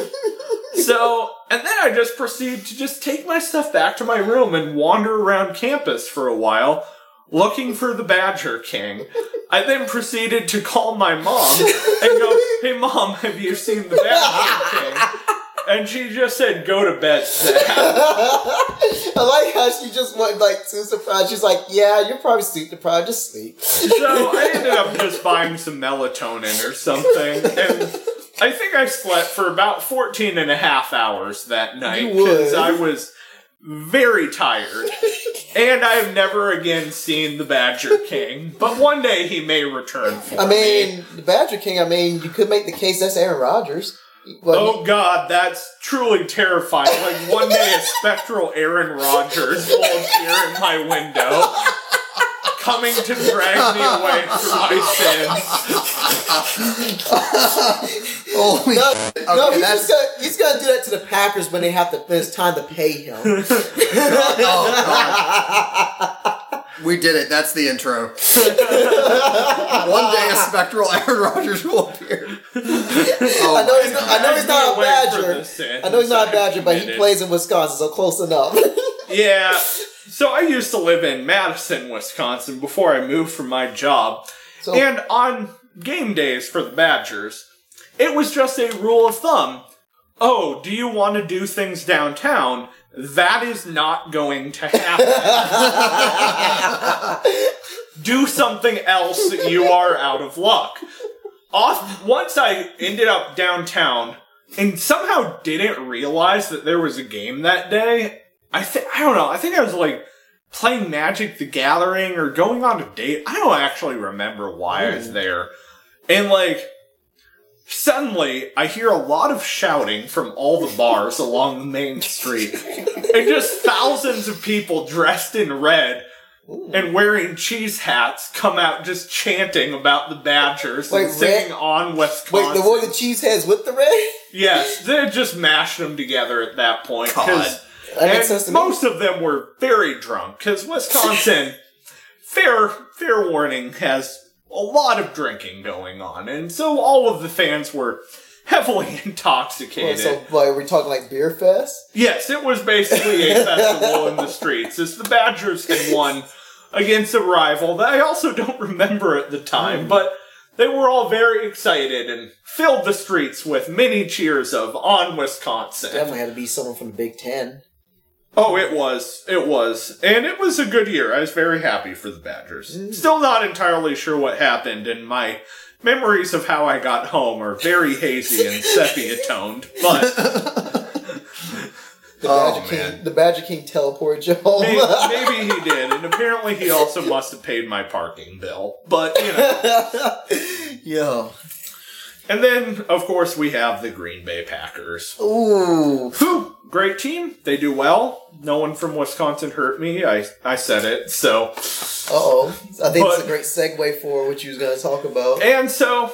So, and then I just proceeded to just take my stuff back to my room and wander around campus for a while looking for the Badger King. I then proceeded to call my mom and go, Hey mom, have you seen the Badger King? And she just said, Go to bed, Zach. I like how she just went like too surprised. She's like, "Yeah, you're probably sleep deprived. Just sleep." So I ended up just buying some melatonin or something. And I think I slept for about 14 and a half hours that night because I was very tired. And I have never again seen the Badger King, but one day he may return for I me. mean, the Badger King. I mean, you could make the case that's Aaron Rodgers. But Oh god, that's truly terrifying. Like one day a spectral Aaron Rodgers will appear in my window, coming to drag me away from my sins. Holy no, shit. no, Okay, he's that's just gonna he's gonna do that to the Packers when they have to. When it's time to pay him. Oh, we did it. That's the intro. One day a spectral Aaron Rodgers will appear. Oh I know he's not. I know he's not a Drag me away from Badger. I know he's not a I've Badger, but he plays in Wisconsin, so close enough. Yeah. So I used to live in Madison, Wisconsin before I moved from my job. So- and on game days for the Badgers, it was just a rule of thumb. Oh, do you want to do things downtown? That is not going to happen. do something else, you are out of luck. Off once I ended up downtown and somehow didn't realize that there was a game that day. I think I don't know. I think I was like playing Magic the Gathering or going on a date. I don't actually remember why I was hmm. there. And like, suddenly I hear a lot of shouting from all the bars along the main street. and just thousands of people dressed in red and wearing cheese hats come out just chanting about the Badgers Wait, and singing red- on Wisconsin. Wait, the one the cheese heads with the red? Yes, they just mashed them together at that point. God. That makes and sense to me. most of them were very drunk because Wisconsin, fair fair warning, has a lot of drinking going on, and so all of the fans were heavily Well, intoxicated. so, like, are we talking like beer fest? Yes, it was basically a festival in the streets as the Badgers had won against a rival that I also don't remember at the time, but they were all very excited and filled the streets with many cheers of on Wisconsin. Definitely had to be someone from the Big Ten. Oh, it was. It was. And it was a good year. I was very happy for the Badgers. Mm. Still not entirely sure what happened, and my memories of how I got home are very hazy and sepia toned, but The Oh, Badger man. King, the Badger King teleported you home. maybe, maybe he did. And apparently he also must have paid my parking bill. But, you know. Yo, And then, of course, we have the Green Bay Packers. ooh, Whew, great team. They do well. No one from Wisconsin hurt me. I, I said it. So, oh. I think it's a great segue for what you was gonna talk about. And so,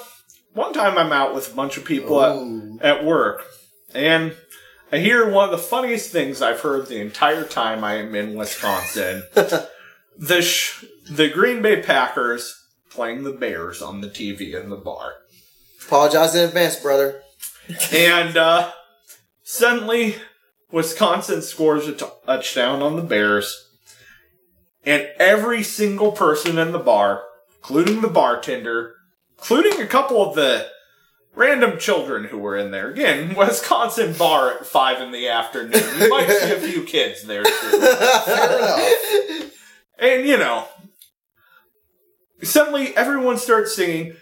one time I'm out with a bunch of people Ooh. at, at work, and I hear one of the funniest things I've heard the entire time I am in Wisconsin. the sh- the Green Bay Packers playing the Bears on the TV in the bar. Apologize in advance, brother. And uh, suddenly, Wisconsin scores a t- touchdown on the Bears, and every single person in the bar, including the bartender, including a couple of the random children who were in there. Again, Wisconsin bar at five in the afternoon. You might see a few kids there too. Fair enough. And you know, suddenly everyone starts singing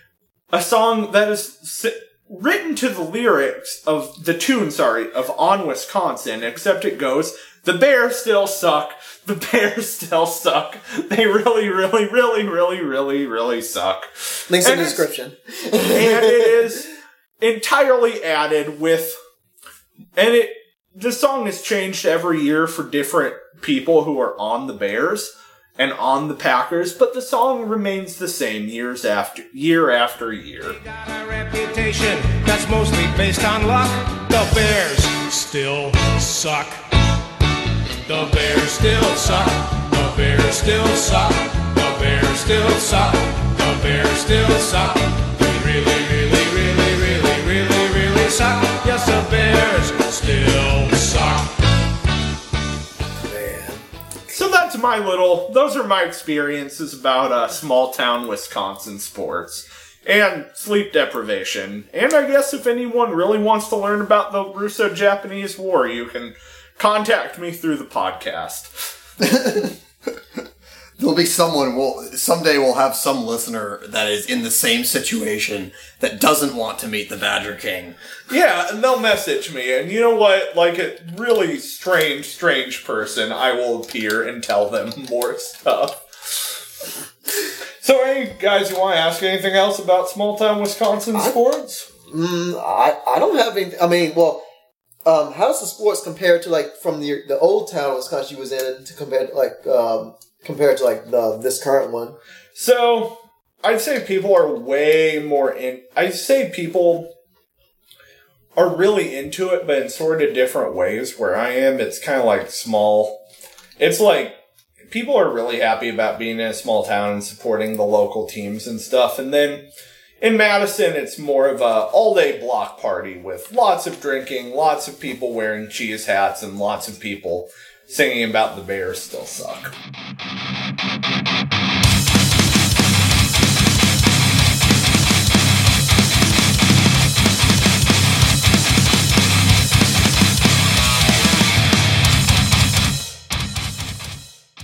a song that is si- written to the lyrics of the tune, sorry, of On Wisconsin, except it goes, the Bears still suck. The Bears still suck. They really, really, really, really, really, really suck. Links in the description. And it is entirely added with, and it, the song is changed every year for different people who are on the Bears and on the Packers, but the song remains the same years after year after year. got a reputation that's mostly based on luck. The Bears still suck. The Bears still suck. The Bears still suck. The Bears still suck. The Bears still suck. They really, really, really, really, really, really suck. Yes, the Bears still that's my little. Those are my experiences about uh, small town Wisconsin sports and sleep deprivation. And I guess if anyone really wants to learn about the Russo-Japanese War, you can contact me through the podcast. There'll be someone. Will someday we'll have some listener that is in the same situation that doesn't want to meet the Badger King. Yeah, and they'll message me, and you know what? Like a really strange, strange person, I will appear and tell them more stuff. So, hey guys, you want to ask anything else about small town Wisconsin sports? Mm, I, I don't have any. I mean, well, um, how's the sports compared to like from the the old town Wisconsin you was in to compare to like um compared to like the this current one? So, I'd say people are way more in. I'd say people are really into it, but in sort of different ways. Where I am, it's kind of like small. It's like people are really happy about being in a small town and supporting the local teams and stuff. And then in Madison, it's more of a all-day block party with lots of drinking, lots of people wearing cheese hats, and lots of people singing about the Bears still suck.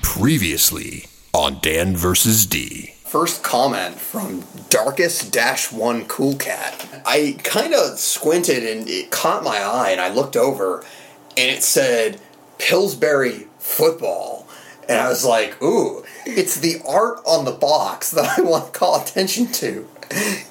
Previously on Dan vs. D. First comment from Darkest Dash One Cool Cat. I kind of squinted and it caught my eye, and I looked over, and it said Pillsbury football. And I was like, ooh, it's the art on the box that I want to call attention to.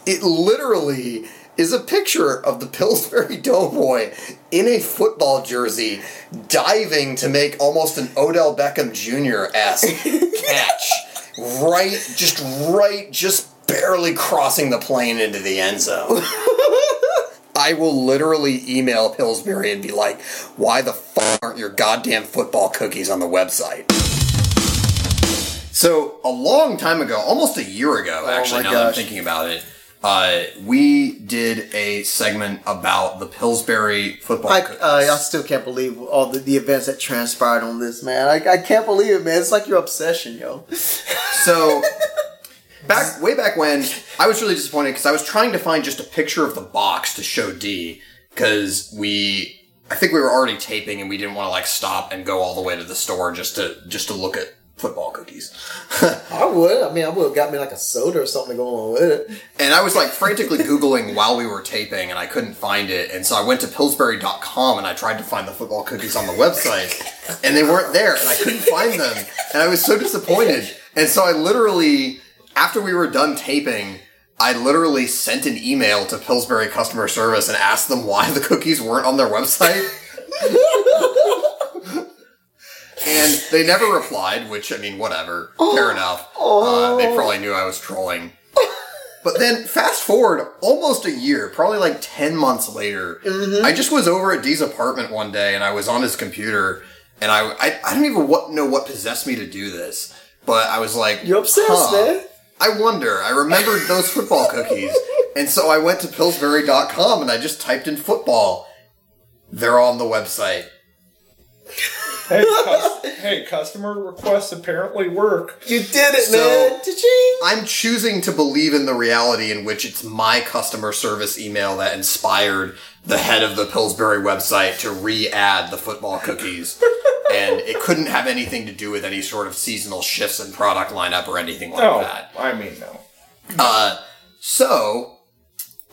It literally is a picture of the Pillsbury Doughboy in a football jersey diving to make almost an Odell Beckham Jr. esque catch. Right, just right, just barely crossing the plane into the end zone. I will literally email Pillsbury and be like, why the fuck aren't your goddamn football cookies on the website? So, a long time ago, almost a year ago, actually, Oh now that I'm thinking about it, uh, we did a segment about the Pillsbury football I, cookies. uh, I still can't believe all the, the events that transpired on this, man. I, I can't believe it, man. It's like your obsession, yo. So back way back when, I was really disappointed because I was trying to find just a picture of the box to show D because we, I think we were already taping and we didn't want to like stop and go all the way to the store just to just to look at football cookies. I would. I mean, I would have got me like a soda or something to go along with it. And I was like frantically Googling while we were taping and I couldn't find it. And so I went to Pillsbury.com and I tried to find the football cookies on the website and they weren't there and I couldn't find them. And I was so disappointed. And so I literally, after we were done taping, I literally sent an email to Pillsbury customer service and asked them why the cookies weren't on their website. and they never replied, which, I mean, whatever. Fair enough. Uh, they probably knew I was trolling. But then fast forward almost a year, probably like 10 months later, I just was over at Dee's apartment one day and I was on his computer and I, I, I don't even what, know what possessed me to do this, but I was like, You're obsessed, huh, man. I wonder. I remembered those football cookies. And so I went to Pillsbury.com and I just typed in football. They're on the website. Hey, cus- hey, customer requests apparently work. You did it, So- man. Cha-ching. I'm choosing to believe in the reality in which it's my customer service email that inspired the head of the Pillsbury website to re-add the football cookies. And it couldn't have anything to do with any sort of seasonal shifts in product lineup or anything like Oh, that. I mean, no. Uh, so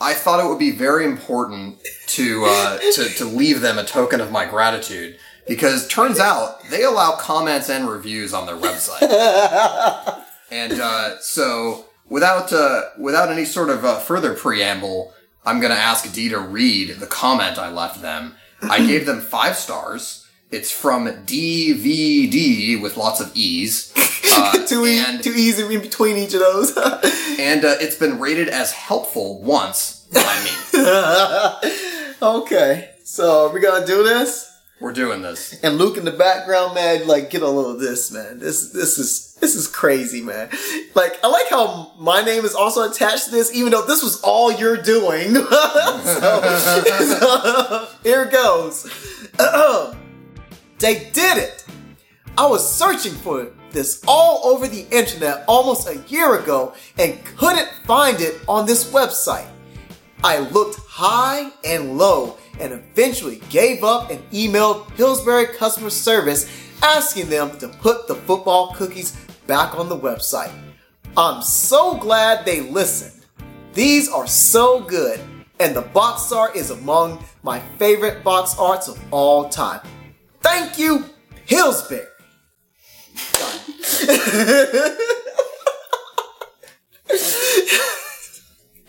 I thought it would be very important to, uh, to to leave them a token of my gratitude because turns out they allow comments and reviews on their website. and uh, so without uh, without any sort of uh, further preamble, I'm going to ask Dee to read the comment I left them. I gave them five stars. It's from DVD with lots of E's. Uh, Too, e- and- too easy in between each of those. and uh, it's been rated as helpful once by me. okay, so we're gonna do this. We're doing this. And Luke in the background, man, like get a little of this, man. This this is this is crazy, man. Like I like how my name is also attached to this, even though this was all you're doing. so, so, here it goes. they did it. I was searching for this all over the internet almost a year ago and couldn't find it on this website. I looked high and low and eventually gave up and emailed Pillsbury customer service asking them to put the football cookies back on the website. I'm so glad they listened. These are so good, and the box art is among my favorite box arts of all time. Thank you, Pillsbury.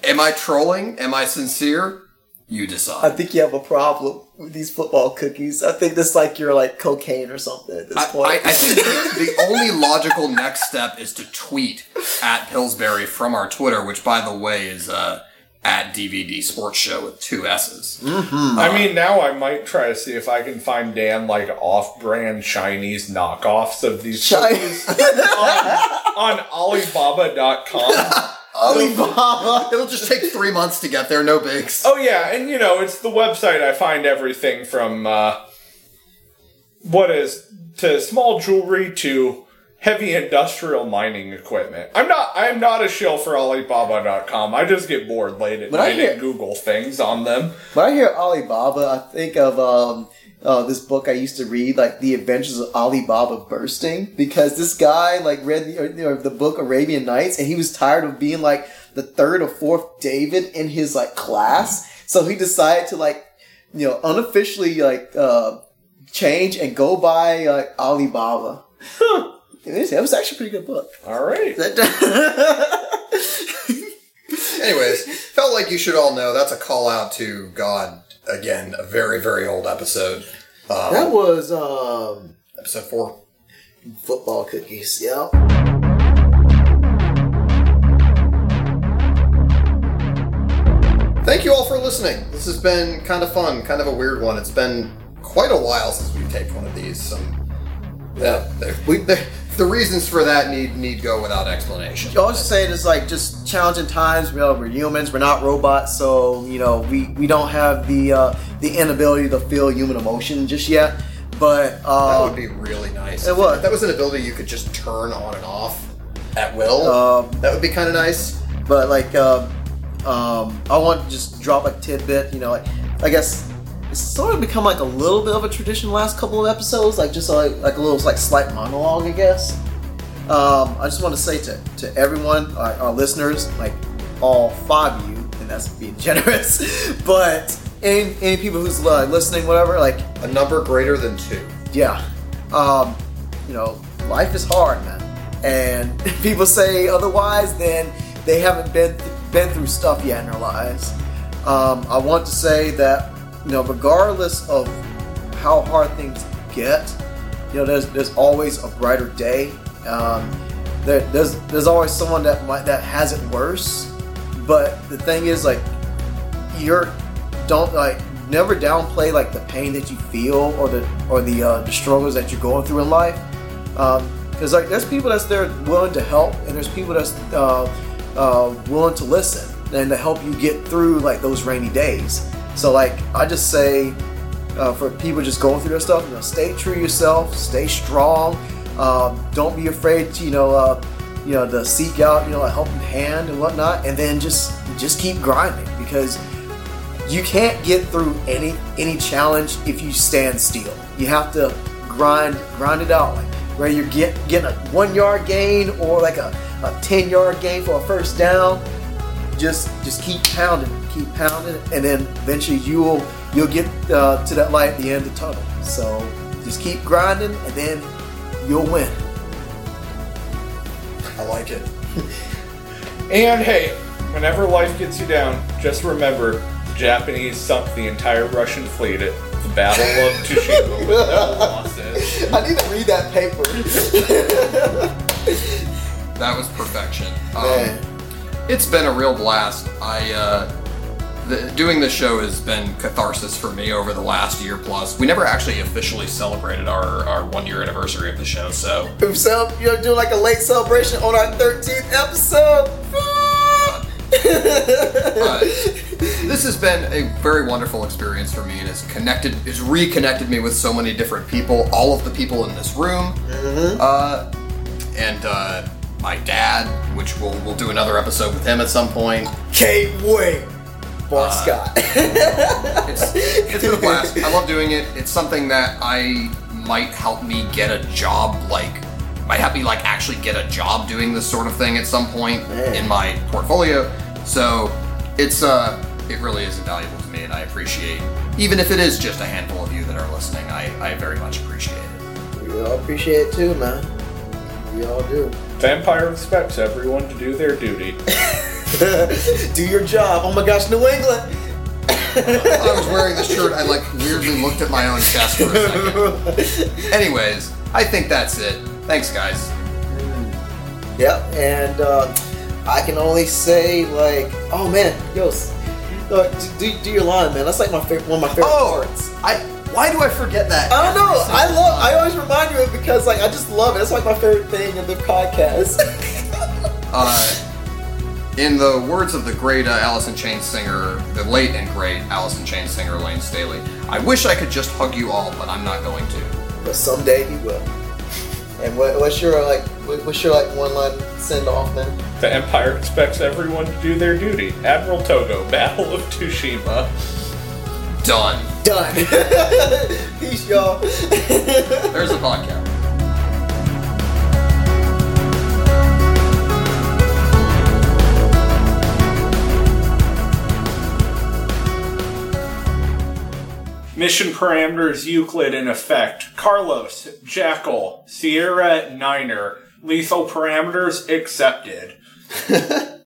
Am I trolling? Am I sincere? You decide. I think you have a problem with these football cookies. I think that's like you're like cocaine or something at this I, point. I, I think the, the only logical next step is to tweet at Pillsbury from our Twitter, which, by the way, is uh, at DVD Sports Show with two S's. I mean, now I might try to see if I can find Dan like off-brand Chinese knockoffs of these Chinese on Alibaba.com. Alibaba. It'll just take three months to get there, no bigs. oh yeah, and you know it's the website I find everything from uh, what is to small jewelry to heavy industrial mining equipment. I'm not I'm not a shill for Alibaba.com. I just get bored late at I night hear- and Google things on them. When I hear Alibaba, I think of um, uh, this book I used to read, like The Adventures of Ali Baba Bernstein, because this guy like read the, you know, the book Arabian Nights, and he was tired of being like the third or fourth David in his like class, so he decided to like you know unofficially like uh, change and go by like Alibaba. It is- it was actually a pretty good book. All right. Anyways, felt like you should all know that's a call out to God again. A very very old episode. Um, that was um, episode four. football cookies. Yeah. Thank you all for listening. This has been kind of fun, kind of a weird one. It's been quite a while since we've taken one of these. Yeah, there- we, there, the reasons for that need need go without explanation. I was just saying it's like just challenging times. You know, we're humans. We're not robots, so you know we, we don't have the uh, the inability to feel human emotion just yet. But That uh, would be really nice. It If would. That was an ability you could just turn on and off at will. Um, that would be kind of nice. but like um, um, I want to just drop a tidbit. You know, like I guess sort of become like a little bit of a tradition last couple of episodes. Like just like like a little like slight monologue, I guess. Um, I just want to say to to everyone, our, our listeners, like all five of you, and that's being generous, but any any people who's uh, listening, whatever, like A number greater than two. yeah um you know life is hard man and if people say otherwise then they haven't been been through stuff yet in their lives um, i want to say that know regardless of how hard things get you know there's there's always a brighter day. Um, there, there's there's always someone that might that has it worse. But the thing is like you're don't like never downplay like the pain that you feel or the or the uh, the struggles that you're going through in life. Because like there's people that's there willing to help and there's people that's uh, uh, willing to listen and to help you get through like those rainy days so like i just say uh, for people just going through their stuff you know stay true to yourself stay strong um, don't be afraid to you know uh, you know to seek out you know a helping hand and whatnot and then just just keep grinding because you can't get through any any challenge if you stand still. You have to grind grind it out. Like where you're get, getting a one yard gain or like a, a ten yard gain for a first down. Just just keep pounding, keep pounding, and then eventually you will you'll get uh, to that light at the end of the tunnel. So just keep grinding, and then you'll win. I like it. And hey, whenever life gets you down, just remember the Japanese sunk the entire Russian fleet at the Battle of Tsushima with no losses. I need to read that paper. That was perfection. Man. Um, it's been a real blast. I uh, the, doing this show has been catharsis for me over the last year plus. We never actually officially celebrated our, our one year anniversary of the show, so So you're doing like a late celebration on our 13th episode. uh, this has been a very wonderful experience for me and it's connected it's reconnected me with so many different people all of the people in this room uh, and uh, my dad which we'll, we'll do another episode with him at some point Can't wait. Mark Uh, Scott. it's, it's been a blast i love doing it it's something that i might help me get a job like might help me like actually get a job doing this sort of thing at some point Man. in my portfolio so it's uh it really is invaluable to me and i appreciate even if it is just a handful of you that are listening i i very much appreciate it we all appreciate it too, man. We all do. Vampire expects everyone to do their duty. do your job. Oh my gosh, New England. I was wearing this shirt. I like weirdly looked at my own chest for a second. Anyways, I think that's it. Thanks, guys. Yep, and uh, I can only say like, oh man, yo, uh, do, do your line, man. That's like my favorite, one of my favorite Oh, parts. I. Why do I forget that? I don't know. I love. I always remind you of it because like I just love it. It's like my favorite thing in the podcast. Uh, in the words of the great uh, Alice in Chains singer, the late and great Alice in Chains singer Layne Staley, I wish I could just hug you all, but I'm not going to. but someday he will. And what, what's your like? What's your like one line send off, man? The Empire expects everyone to do their duty. Admiral Togo, Battle of Tsushima. Done. Done. Peace, y'all. There's the podcast. Mission parameters Euclid in effect. Carlos, Jackal, Sierra, Niner. Lethal parameters accepted.